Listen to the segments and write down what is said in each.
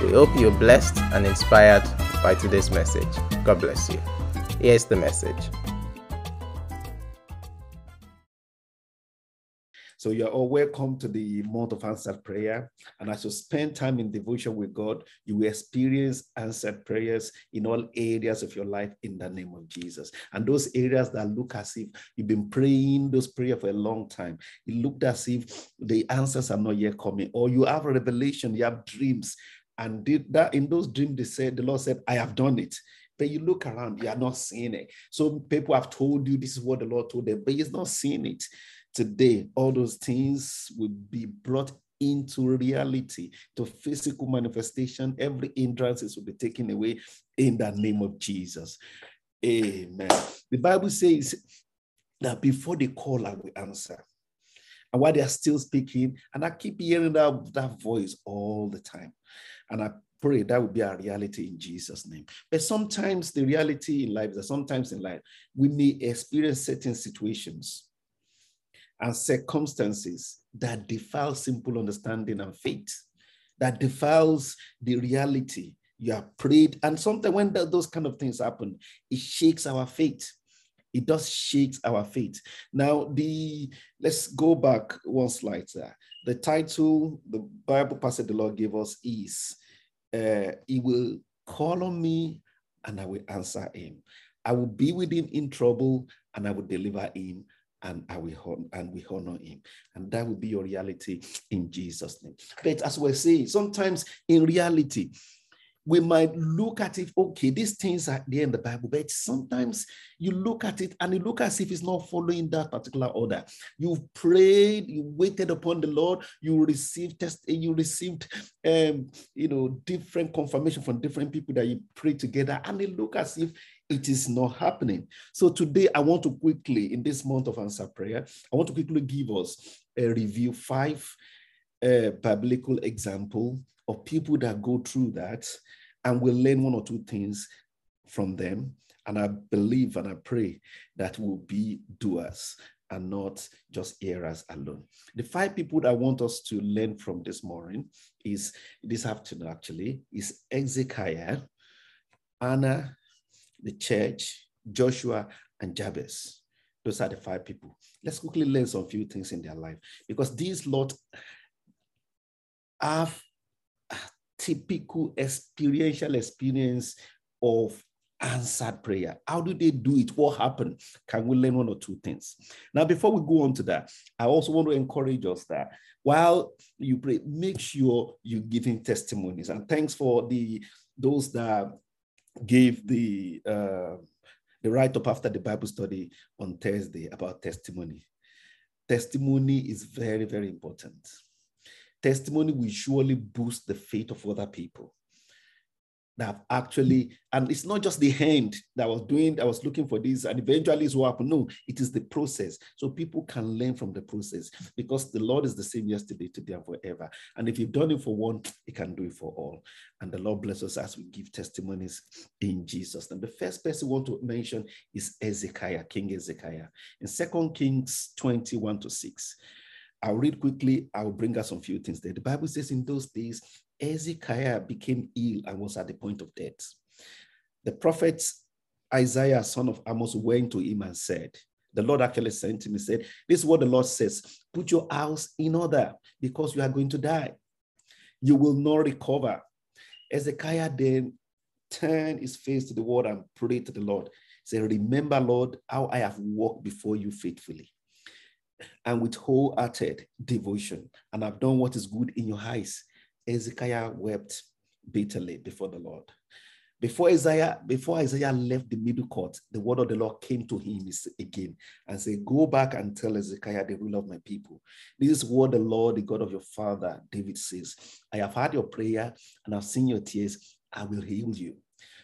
We hope you're blessed and inspired by today's message. God bless you. Here's the message. So you're all welcome to the month of answered prayer. And as you spend time in devotion with God, you will experience answered prayers in all areas of your life in the name of Jesus. And those areas that look as if you've been praying those prayers for a long time, it looked as if the answers are not yet coming, or you have revelation, you have dreams, and did that in those dreams, they said, the Lord said, I have done it. But you look around, you are not seeing it. So people have told you this is what the Lord told them, but you're not seeing it. Today, all those things will be brought into reality, to physical manifestation. Every hindrance will be taken away in the name of Jesus. Amen. The Bible says that before they call, I will answer. And while they are still speaking, and I keep hearing that, that voice all the time. And I pray that will be our reality in Jesus' name. But sometimes the reality in life is that sometimes in life we may experience certain situations and circumstances that defile simple understanding and faith, that defiles the reality. You have prayed, and sometimes when those kind of things happen, it shakes our faith. It does shake our faith. Now, the let's go back one slide there. The title, the Bible passage the Lord gave us is uh, He will call on me and I will answer him. I will be with him in trouble and I will deliver him and I will and we honor him. And that will be your reality in Jesus' name. But as we're saying, sometimes in reality, we might look at it, okay, these things are there in the Bible, but sometimes you look at it and you look as if it's not following that particular order. You've prayed, you waited upon the Lord, you received test, you received um, you know, different confirmation from different people that you prayed together, and it look as if it is not happening. So today I want to quickly, in this month of answer prayer, I want to quickly give us a review five uh, biblical example of people that go through that and we'll learn one or two things from them. And I believe and I pray that we'll be doers and not just hearers alone. The five people that I want us to learn from this morning is this afternoon actually is Ezekiah, Anna, the church, Joshua, and Jabez. Those are the five people. Let's quickly learn some few things in their life because these lot have typical experiential experience of answered prayer. How do they do it? What happened? Can we learn one or two things? Now, before we go on to that, I also want to encourage us that while you pray, make sure you're giving testimonies. And thanks for the those that gave the uh, the write up after the Bible study on Thursday about testimony. Testimony is very, very important testimony will surely boost the faith of other people that actually, and it's not just the hand that was doing, that was looking for this, and eventually it's what happened. No, it is the process. So people can learn from the process because the Lord is the same yesterday, today, and forever. And if you've done it for one, He can do it for all. And the Lord bless us as we give testimonies in Jesus. And the first person I want to mention is Ezekiah, King Ezekiah. In Second Kings 21 to 6. I'll read quickly. I'll bring us some few things there. The Bible says in those days, Ezekiah became ill and was at the point of death. The prophet Isaiah, son of Amos, went to him and said, the Lord actually sent him and said, This is what the Lord says put your house in order because you are going to die. You will not recover. Ezekiah then turned his face to the word and prayed to the Lord. He said, Remember, Lord, how I have walked before you faithfully and with wholehearted devotion, and I've done what is good in your eyes. Ezekiah wept bitterly before the Lord. Before Isaiah, before Isaiah left the middle court, the word of the Lord came to him again and said, Go back and tell Hezekiah, the ruler of my people. This is what the Lord, the God of your father, David says. I have heard your prayer and I've seen your tears. I will heal you.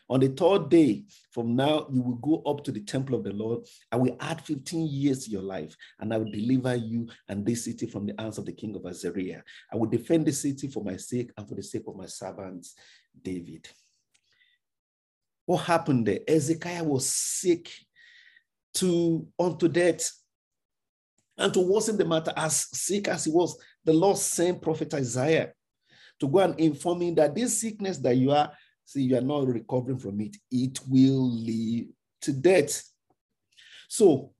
On the third day from now, you will go up to the temple of the Lord. I will add 15 years to your life, and I will deliver you and this city from the hands of the king of Assyria. I will defend the city for my sake and for the sake of my servants, David. What happened there? Ezekiah was sick to unto death. And to worsen the matter, as sick as he was, the Lord sent prophet Isaiah to go and inform him that this sickness that you are, see, you are not recovering from it, it will lead to death. So,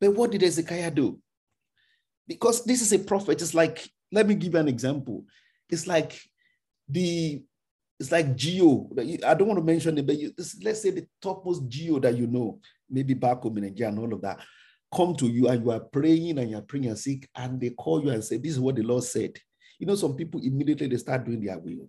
but what did Ezekiah do? Because this is a prophet, it's like, let me give you an example. It's like the it's like geo. I don't want to mention it, but you, this, let's say the topmost G.O. that you know, maybe back home in Nigeria and all of that, come to you and you are praying and you're praying and sick, and they call you and say, This is what the Lord said. You know, some people immediately they start doing their will.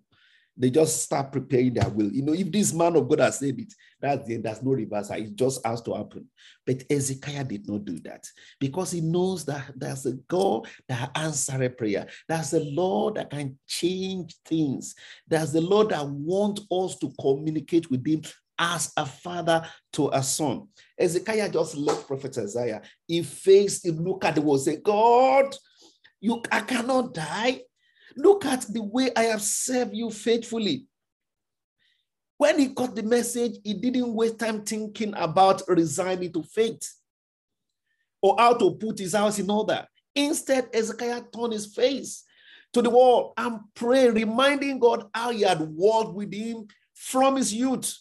They just start preparing their will. You know, if this man of God has said it, that's the There's no reversal. It just has to happen. But Ezekiah did not do that because he knows that there's a God that answers a prayer. There's a Lord that can change things. There's the Lord that wants us to communicate with him as a father to a son. Ezekiah just left Prophet Isaiah. He faced, he looked at the wall, say, God, you I cannot die. Look at the way I have served you faithfully. When he got the message, he didn't waste time thinking about resigning to faith or how to put his house in order. Instead, Ezekiah turned his face to the wall and prayed, reminding God how he had walked with him from his youth.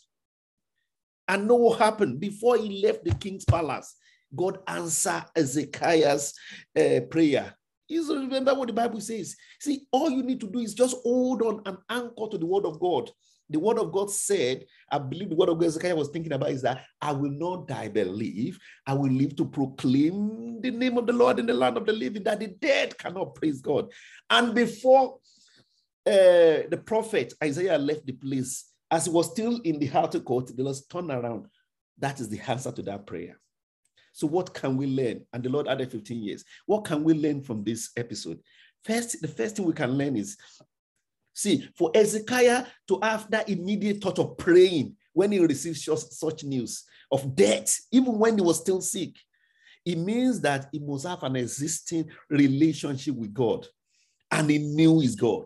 And know what happened before he left the king's palace. God answered Ezekiah's uh, prayer. You remember what the Bible says. See, all you need to do is just hold on and anchor to the word of God. The word of God said, I believe the word of God Ezekiel was thinking about is that I will not die but live. I will live to proclaim the name of the Lord in the land of the living, that the dead cannot praise God. And before uh, the prophet Isaiah left the place, as he was still in the outer court, the Lord turned around. That is the answer to that prayer. So, what can we learn? And the Lord added 15 years. What can we learn from this episode? First, the first thing we can learn is see, for Ezekiah to have that immediate thought of praying when he received such news of death, even when he was still sick, it means that he must have an existing relationship with God. And he knew his God.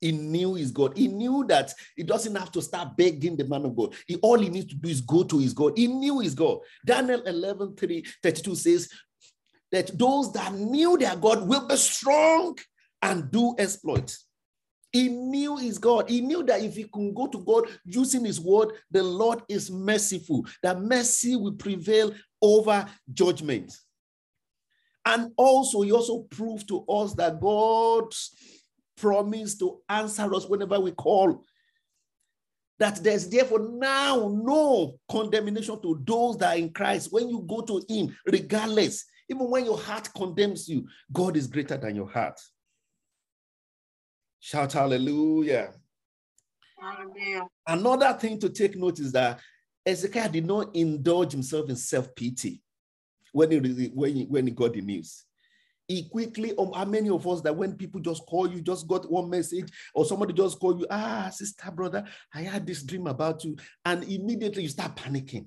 He knew his God. He knew that he doesn't have to start begging the man of God. He, all he needs to do is go to his God. He knew his God. Daniel 11 3, 32 says that those that knew their God will be strong and do exploits. He knew his God. He knew that if he can go to God using his word, the Lord is merciful, that mercy will prevail over judgment. And also, he also proved to us that God's promised to answer us whenever we call. That there's therefore now no condemnation to those that are in Christ. When you go to Him, regardless, even when your heart condemns you, God is greater than your heart. Shout hallelujah. hallelujah. Another thing to take note is that Ezekiel did not indulge himself in self pity when he, when, he, when he got the news he quickly, um, how many of us that when people just call you, just got one message, or somebody just call you, ah, sister, brother, I had this dream about you, and immediately you start panicking.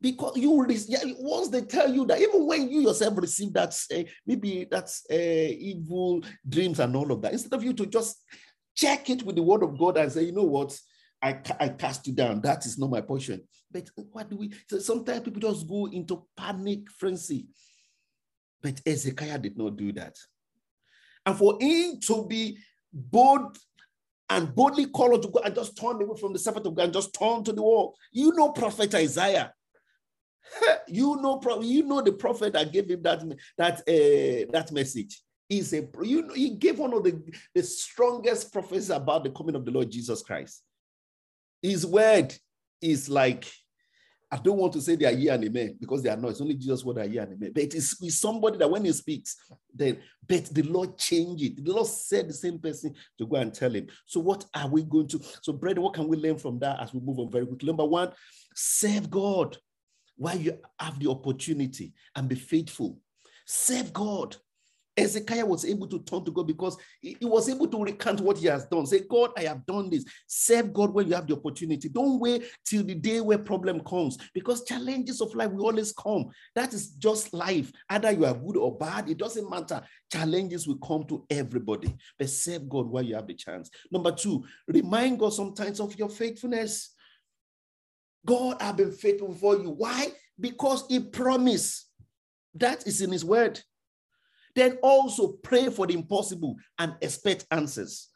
Because you once they tell you that, even when you yourself receive that, uh, maybe that's uh, evil dreams and all of that, instead of you to just check it with the word of God and say, you know what, I, I cast you down. That is not my portion. But what do we? So sometimes people just go into panic frenzy but Ezekiah did not do that. And for him to be bold and boldly call to God and just turn away from the servant of God and just turn to the wall. You know Prophet Isaiah. you know, you know the prophet that gave him that, that, uh, that message. He's a, you know, he gave one of the, the strongest prophecies about the coming of the Lord Jesus Christ. His word is like I don't want to say they are here and amen because they are not. It's only Jesus what are here and amen. But it is with somebody that when he speaks, then but the Lord changed it. The Lord said the same person to go and tell him. So what are we going to? So, brother, what can we learn from that as we move on very quickly? Number one, serve God while you have the opportunity and be faithful. Serve God. Ezekiel was able to turn to God because he, was able to recount what he has done. Say, God, I have done this. Serve God when you have the opportunity. Don't wait till the day where problem comes because challenges of life will always come. That is just life. Either you are good or bad, it doesn't matter. Challenges will come to everybody. But serve God while you have the chance. Number two, remind God sometimes of your faithfulness. God have been faithful for you. Why? Because he promised. That is in his word. Then also pray for the impossible and expect answers.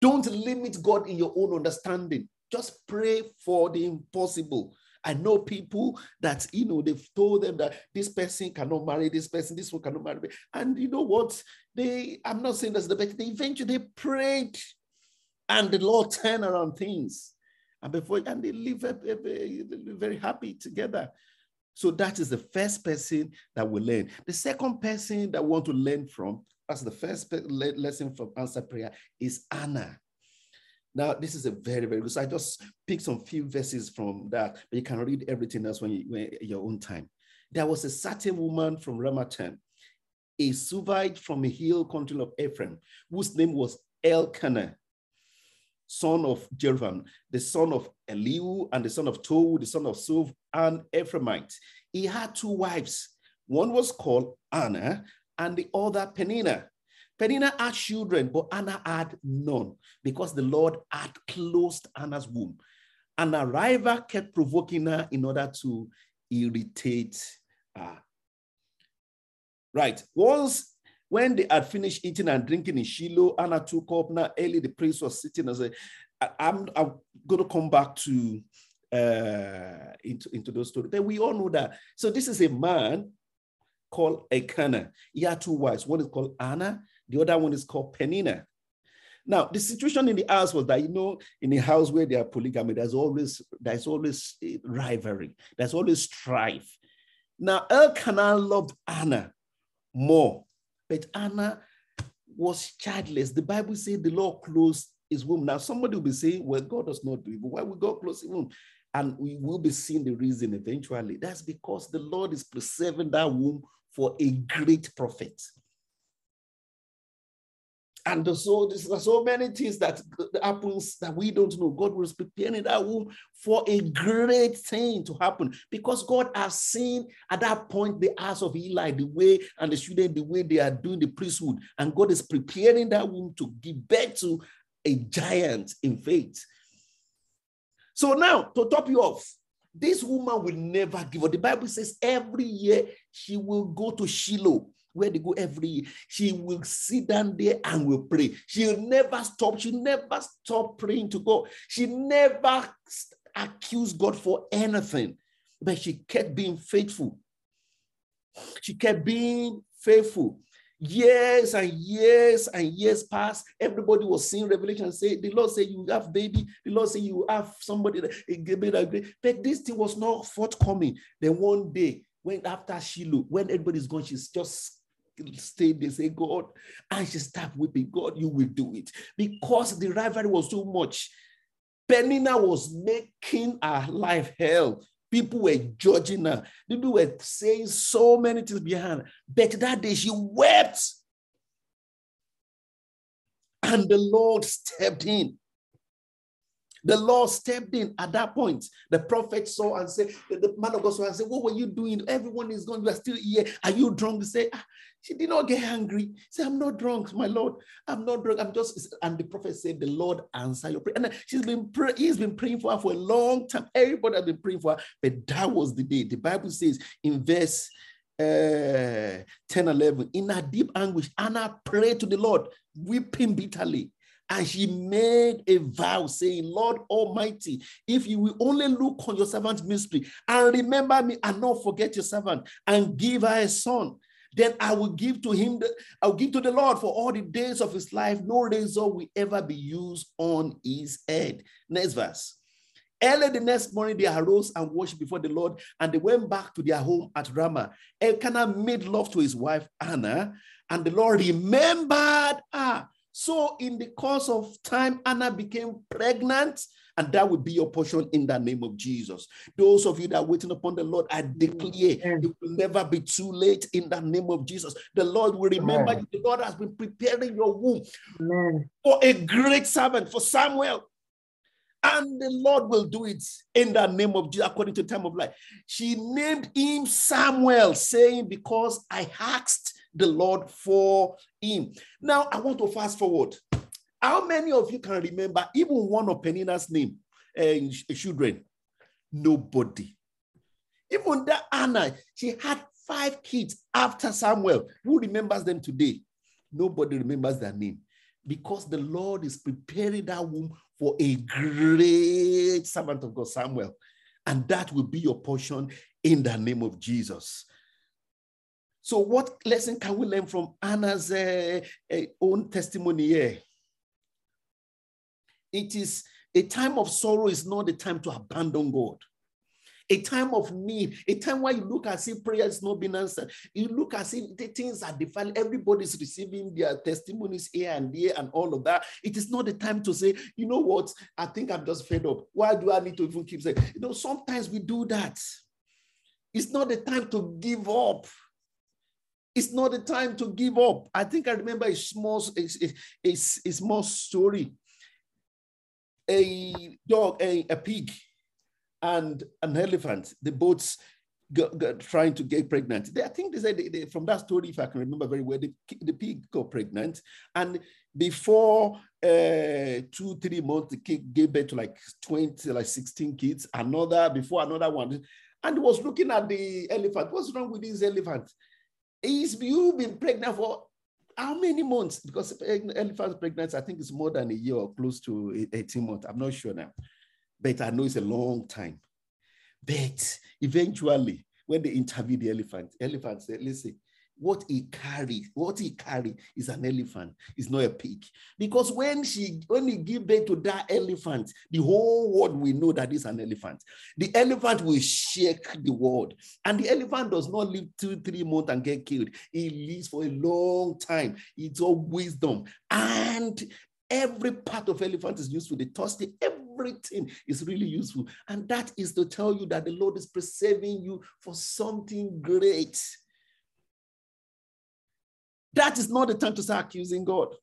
Don't limit God in your own understanding. Just pray for the impossible. I know people that, you know, they've told them that this person cannot marry this person, this one cannot marry. me. And you know what? They, I'm not saying that's the best, they eventually they prayed and the Lord turned around things. And before, and they live very, very happy together. So that is the first person that we learn. The second person that we want to learn from, as the first lesson from answer prayer, is Anna. Now, this is a very, very good. So I just picked some few verses from that, but you can read everything else when you when, your own time. There was a certain woman from Ramathaim, a Zuphite from a hill country of Ephraim, whose name was Elkanah son of Jeroham, the son of Elihu, and the son of Tohu, the son of Zuph, and Ephraimite. He had two wives. One was called Anna, and the other Penina. Penina had children, but Anna had none because the Lord had closed Anna's womb. And a rival kept provoking her in order to irritate her. Right. Once when they had finished eating and drinking in Shiloh, Anna took up. Now, Eli the priest was sitting as a. I'm, I'm going to come back to uh, into, into those stories. But we all know that. So this is a man called Elkanah. He had two wives. One is called Anna. The other one is called Penina. Now, the situation in the house was that, you know, in a house where there are polygamy, there's always, there's always rivalry. There's always strife. Now, Elkanah loved Anna more but Anna was childless. The Bible says the Lord closed his womb. Now, somebody will be saying, well, God does not do it, but why would God close his womb? And we will be seeing the reason eventually. That's because the Lord is preserving that womb for a great prophet. And so there's so many things that happens that we don't know. God was preparing that womb for a great thing to happen because God has seen at that point the house of Eli, the way and the student, the way they are doing the priesthood. And God is preparing that womb to give birth to a giant in faith. So now to top you off, this woman will never give up. The Bible says every year she will go to Shiloh where they go every year. She will sit down there and will pray. She'll never stop. She never stop praying to God. She never accused God for anything, but she kept being faithful. She kept being faithful. Years and years and years passed. Everybody was seeing revelation say, the Lord said you have baby. The Lord said you have somebody that But this thing was not forthcoming. Then one day, when after Shiloh, when everybody's gone, she's just stay they say god and she start weeping god you will do it because the rivalry was too much penina was making her life hell people were judging her. People were saying so many things behind her. But that day she wept. And the lord stepped in the Lord stepped in at that point. The prophet saw and said, the man of God saw and said, What were you doing? Everyone is gone. You are still here. Are you drunk? He said, ah, She did not get angry. Said, I'm not drunk, my Lord. I'm not drunk. I'm just, and the prophet said, The Lord answer your prayer. And she's been pray- he's been praying for her for a long time. Everybody has been praying for her. But that was the day. The Bible says in verse uh, 10 11, in her deep anguish, Anna prayed to the Lord, weeping bitterly. And she made a vow saying, Lord Almighty, if you will only look on your servant's ministry and remember me and not forget your servant and give her a son, then I will give to him, the, I'll give to the Lord for all the days of his life. No razor will ever be used on his head. Next verse. Early the next morning, they arose and worshiped before the Lord, and they went back to their home at Ramah. Elkanah made love to his wife Anna, and the Lord remembered her. So, in the course of time, Anna became pregnant, and that will be your portion in the name of Jesus. Those of you that are waiting upon the Lord, I declare Amen. it will never be too late in the name of Jesus. The Lord will remember Amen. you. The Lord has been preparing your womb Amen. for a great servant, for Samuel. And the Lord will do it in the name of Jesus according to the time of life. She named him Samuel, saying, Because I asked the Lord for him. Now I want to fast forward. How many of you can remember even one of Penina's name, uh, children? Nobody. Even that Anna, she had five kids after Samuel. Who remembers them today? Nobody remembers their name because the Lord is preparing that womb for a great servant of God, Samuel. And that will be your portion in the name of Jesus. So, what lesson can we learn from Anna's uh, uh, own testimony here? It is a time of sorrow is not the time to abandon God a time of need, a time where you look as if prayer is not being answered. You look as if the things are defined, everybody's receiving their testimonies here and there and all of that. It is not the time to say, you know what, I think I'm just fed up. Why do I need to even keep saying? You know, sometimes we do that. It's not the time to give up. It's not the time to give up. I think I remember a small, a, a, a small story. A dog, a, a pig and an elephant, the boats got, got trying to get pregnant. They, I think they said they, they, from that story, if I can remember very well, the, the pig got pregnant. And before uh, two, three months, the kid gave birth to like 20, like 16 kids, another before another one. And was looking at the elephant. What's wrong with this elephant? Is you've been pregnant for how many months? Because elephant pregnancy, I think it's more than a year or close to 18 months. I'm not sure now but I know it's a long time. But eventually, when they interview the elephant, elephant said, listen, what he carry, what he carry is an elephant, it's not a pig. Because when she when he give birth to that elephant, the whole world will know that it's an elephant. The elephant will shake the world. And the elephant does not live two, three months and get killed. He lives for a long time. It's all wisdom. And every part of elephant is useful. The every everything is really useful. And that is to tell you that the Lord is preserving you for something great. That is not the time to start accusing God.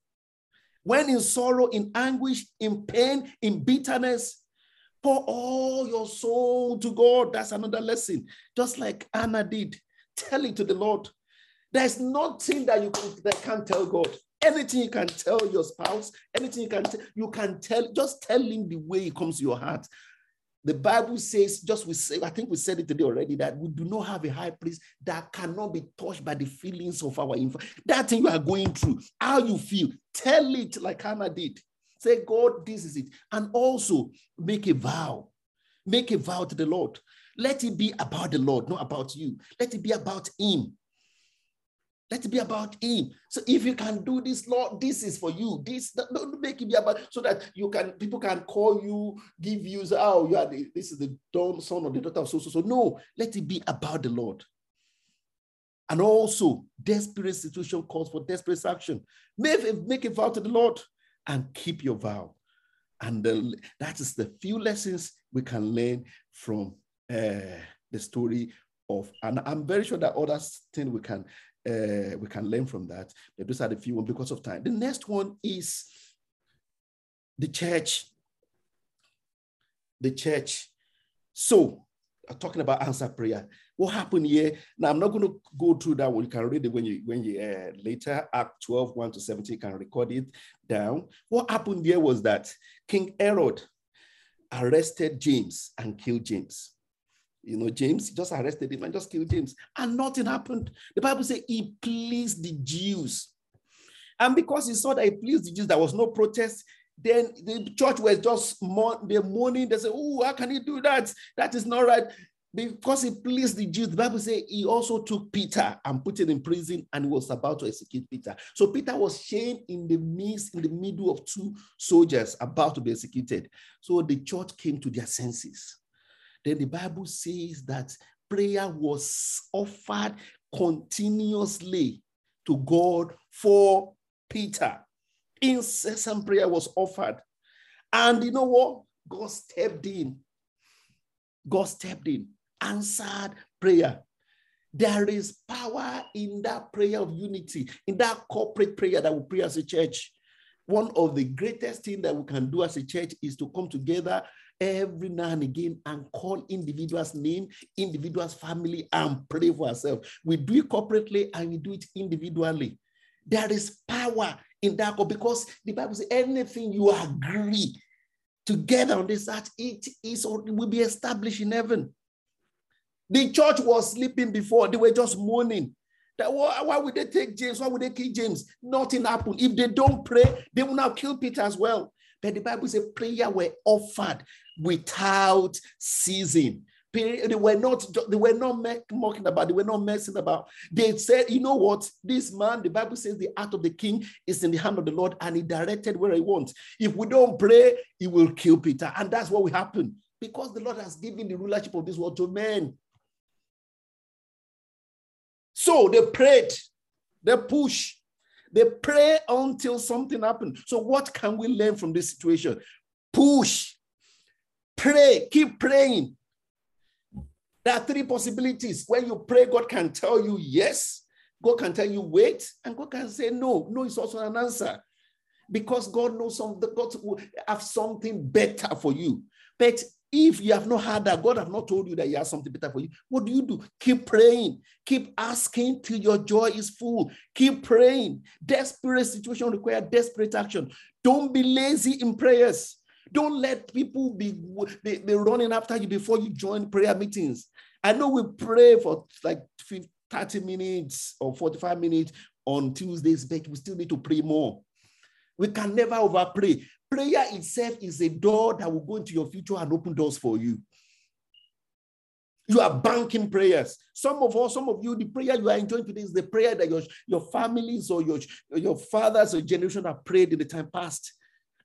When in sorrow, in anguish, in pain, in bitterness, pour all your soul to God. That's another lesson. Just like Anna did, tell it to the Lord. There's nothing that you that can't tell God. Anything you can tell your spouse, anything you can tell, you can tell, just tell him the way it comes to your heart. The Bible says, just we say, I think we said it today already, that we do not have a high priest that cannot be touched by the feelings of our. That thing you are going through, how you feel, tell it like Hannah did. Say, God, this is it. And also make a vow. Make a vow to the Lord. Let it be about the Lord, not about you. Let it be about Him. Let it be about him. So if you can do this, Lord, this is for you. This don't make it be about so that you can people can call you, give you, oh, you are the, this is the son or the daughter of so so so. No, let it be about the Lord. And also, desperate situation calls for desperate action. Make, make a vow to the Lord and keep your vow. And the, that is the few lessons we can learn from uh, the story of, and I'm very sure that other things we can uh, we can learn from that. But those are the few ones because of time. The next one is the church. The church. So, talking about answer prayer. What happened here? Now, I'm not going to go through that one. You can read it when you when you uh, later Act 12, 1 to 17, can record it down. What happened here was that King Herod arrested James and killed James. You know, James just arrested him and just killed James, and nothing happened. The Bible says he pleased the Jews. And because he saw that he pleased the Jews, there was no protest. Then the church was just mourn, they're mourning. They say, Oh, how can he do that? That is not right. because he pleased the Jews, the Bible says he also took Peter and put him in prison and was about to execute Peter. So Peter was chained in the midst, in the middle of two soldiers about to be executed. So the church came to their senses. Then the Bible says that prayer was offered continuously to God for Peter. Incessant prayer was offered. And you know what? God stepped in. God stepped in answered prayer. There is power in that prayer of unity, in that corporate prayer that we pray as a church. One of the greatest things that we can do as a church is to come together every now and again and call individuals' name, individuals' family, and pray for ourselves. We do it corporately and we do it individually. There is power in that because the Bible says anything you agree together on this earth, it is or it will be established in heaven. The church was sleeping before, they were just mourning. That why, why would they take James? Why would they kill James? Nothing happened. If they don't pray, they will now kill Peter as well. But the Bible says prayer were offered without ceasing. They were not, they were not mocking about, they were not messing about. They said, you know what? This man, the Bible says the heart of the king is in the hand of the Lord, and he directed where he wants. If we don't pray, he will kill Peter. And that's what will happen. Because the Lord has given the rulership of this world to men. So they prayed, they push, they pray until something happened. So, what can we learn from this situation? Push, pray, keep praying. There are three possibilities. When you pray, God can tell you yes, God can tell you wait, and God can say no. No is also an answer because God knows something, God will have something better for you. But if you have not had that, God have not told you that He has something better for you, what do you do? Keep praying, keep asking till your joy is full. Keep praying. Desperate situation require desperate action. Don't be lazy in prayers. Don't let people be, be, be running after you before you join prayer meetings. I know we pray for like 30 minutes or 45 minutes on Tuesdays, but we still need to pray more. We can never over pray. Prayer itself is a door that will go into your future and open doors for you. You are banking prayers. Some of us, some of you, the prayer you are enjoying today is the prayer that your, your families or your, your fathers or generation have prayed in the time past.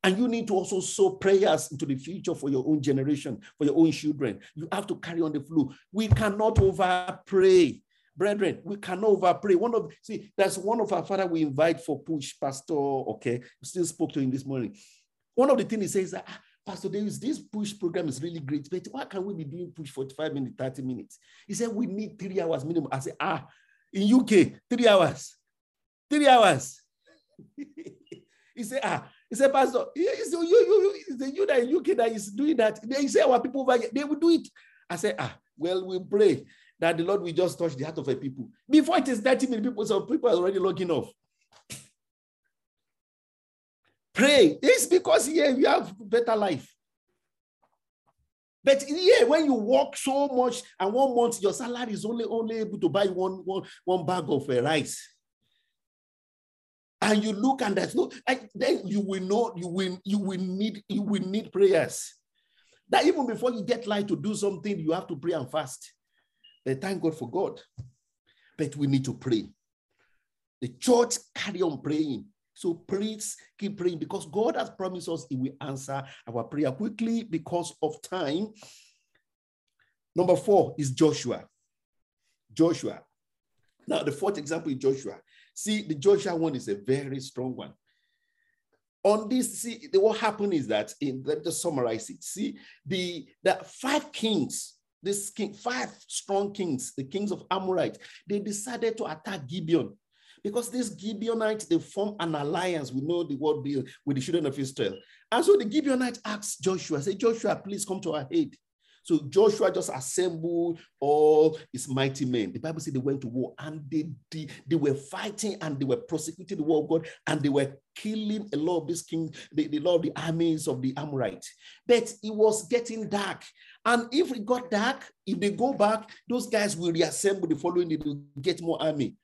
And you need to also sow prayers into the future for your own generation, for your own children. You have to carry on the flow. We cannot over pray. Brethren, we cannot over pray. One of see, that's one of our father we invite for push, Pastor. Okay, still spoke to him this morning. One of the things he says that, ah, Pastor Davis, this push program is really great, but why can we be doing push 45 minutes, 30 minutes? He said, we need three hours minimum. I said, ah, in UK, three hours. Three hours. he said, ah, he said, Pastor, said, you, you, you, you, you that in UK that is doing that. They say our people over here, they will do it. I said, ah, well, we pray that the Lord will just touch the heart of a people. Before it is 30 minutes, people, some people are already logging off. Pray. It's because here you have better life. But here, when you work so much and one month your salary is only, only able to buy one, one, one bag of uh, rice. And you look and there's no, like, then you will know you will you will need you will need prayers. That even before you get light to do something, you have to pray and fast. But thank God for God. But we need to pray. The church carry on praying. So please keep praying because God has promised us He will answer our prayer quickly because of time. Number four is Joshua. Joshua. Now, the fourth example is Joshua. See, the Joshua one is a very strong one. On this, see, what happened is that, in, let me just summarize it. See, the, the five kings, this king, five strong kings, the kings of Amorite, they decided to attack Gibeon. Because these Gibeonites, they form an alliance. We know the word with the children of Israel. And so the Gibeonites asked Joshua, say, Joshua, please come to our aid. So Joshua just assembled all his mighty men. The Bible said they went to war and they, they, they were fighting and they were prosecuting the war of God and they were killing a lot of these kings, the, the lot of the armies of the Amorites. But it was getting dark. And if it got dark, if they go back, those guys will reassemble the following day to get more army.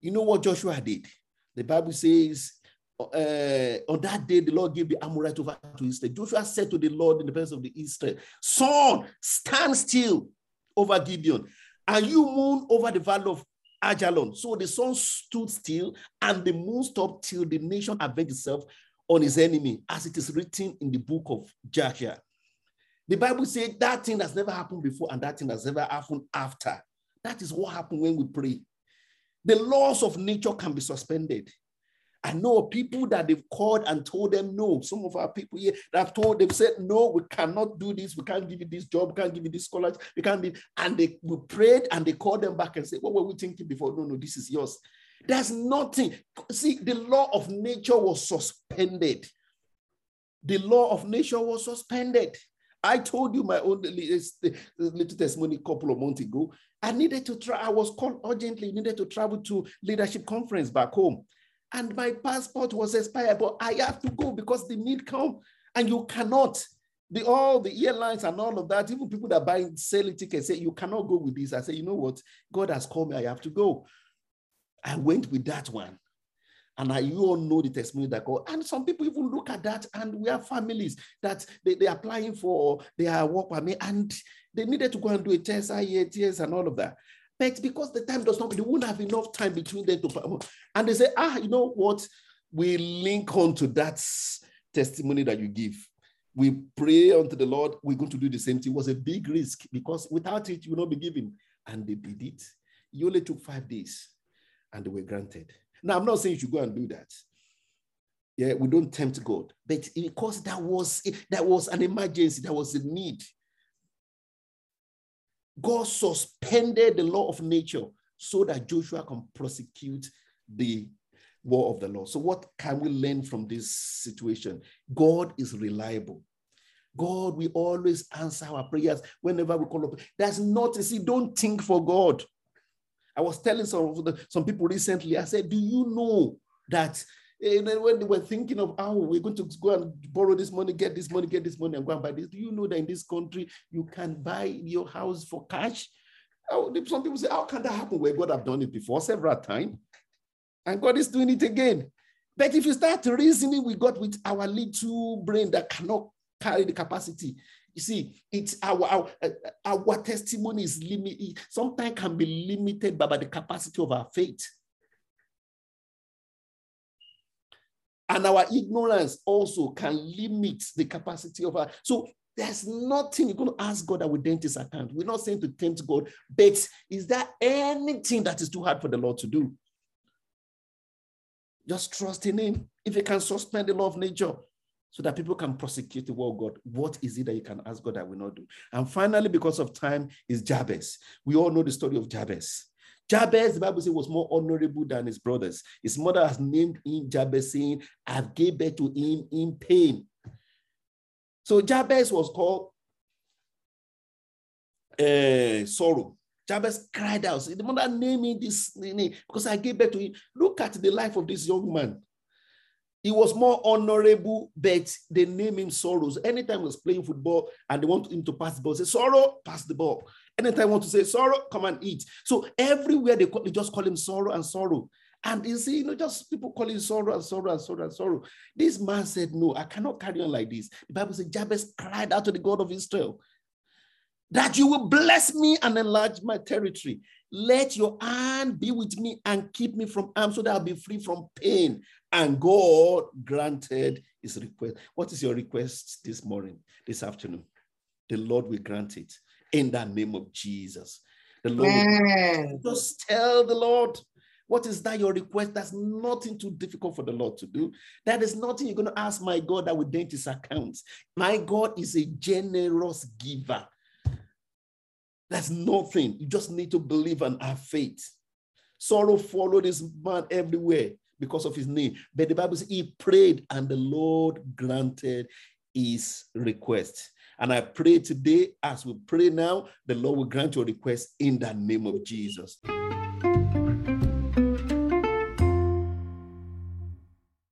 You know what Joshua did? The Bible says, uh, on that day, the Lord gave the Amorite over to Israel. Joshua said to the Lord in the presence of the Israel, Sun, stand still, over Gibeon, and you moon over the valley of Ajalon. So the sun stood still, and the moon stopped till the nation avenged itself on his enemy, as it is written in the book of Joshua. The Bible says that thing has never happened before, and that thing has never happened after. That is what happened when we pray. The laws of nature can be suspended. I know people that they've called and told them no. Some of our people here that have told they've said no, we cannot do this, we can't give you this job, we can't give you this scholarship, we can't be. And they we prayed and they called them back and said, What were we thinking before? No, no, this is yours. There's nothing. See, the law of nature was suspended. The law of nature was suspended. I told you my own little testimony a couple of months ago. I needed to try, I was called urgently, needed to travel to leadership conference back home. And my passport was expired, but I have to go because the need come and you cannot. The all the airlines and all of that, even people that buy selling tickets say you cannot go with this. I say, you know what? God has called me, I have to go. I went with that one. And I, you all know the testimony that God, and some people even look at that, and we have families that they, they're applying for their work permit, and they needed to go and do a test, IELTS, and all of that. But because the time does not, they won't have enough time between them to, and they say, ah, you know what? We link on to that testimony that you give. We pray unto the Lord, we're going to do the same thing. It was a big risk because without it, you will not be given. And they did it. It only took five days and they were granted. Now, I'm not saying you should go and do that. Yeah, we don't tempt God, but because that was that was an emergency, that was a need. God suspended the law of nature so that Joshua can prosecute the war of the Lord. So, what can we learn from this situation? God is reliable. God will always answer our prayers whenever we call up. That's not, see, don't think for God. I was telling some, some people recently, I said, Do you know that Eh, and then when they were thinking of how we're going to go and borrow this money, get this money, get this money, and go and buy this, do you know that in this country you can buy your house for cash? Some people say, How can that happen? Where God have done it before several times, and God is doing it again. But if you start reasoning with God with our little brain that cannot carry the capacity, you see, it's our our, eh, our testimony is limited. Sometimes can be limited by, by the capacity of our faith. And our ignorance also can limit the capacity of our. So there's nothing you're going to ask God that will dent his account. We're not saying to tempt God, but is there anything that is too hard for the Lord to do? Just trust in him. If he can suspend the law of nature so that people can prosecute the word God, what is it that you can ask God that will not do? And finally, because of time, is Jabez. We all know the story of Jabez. Jabez, the Bible says, was more honorable than his brothers. His mother has named him Jabez, saying, I've gave birth to him in pain. So Jabez was called uh, sorrow. Jabez cried out. The mother named me this name because I gave birth to him. Look at the life of this young man. He was more honorable, but they name him Sorrows. Anytime he was playing football and they want him to pass the ball, say, Sorrow, pass the ball. Anytime I want to say sorrow, come and eat. So everywhere they, call, they just call him sorrow and sorrow. And you see, you know, just people calling sorrow and sorrow and sorrow and sorrow. This man said, No, I cannot carry on like this. The Bible says Jabez cried out to the God of Israel that you will bless me and enlarge my territory. Let your hand be with me and keep me from harm so that I'll be free from pain. And God granted his request. What is your request this morning, this afternoon? The Lord will grant it in the name of Jesus. The Lord, just tell the Lord, what is that your request? That's nothing too difficult for the Lord to do. That is nothing you're going to ask my God that will dent his accounts. My God is a generous giver. That's nothing. You just need to believe and have faith. Sorrow followed this man everywhere because of his name. But the Bible says he prayed and the Lord granted his request. And I pray today, as we pray now, the Lord will grant your request in the name of Jesus.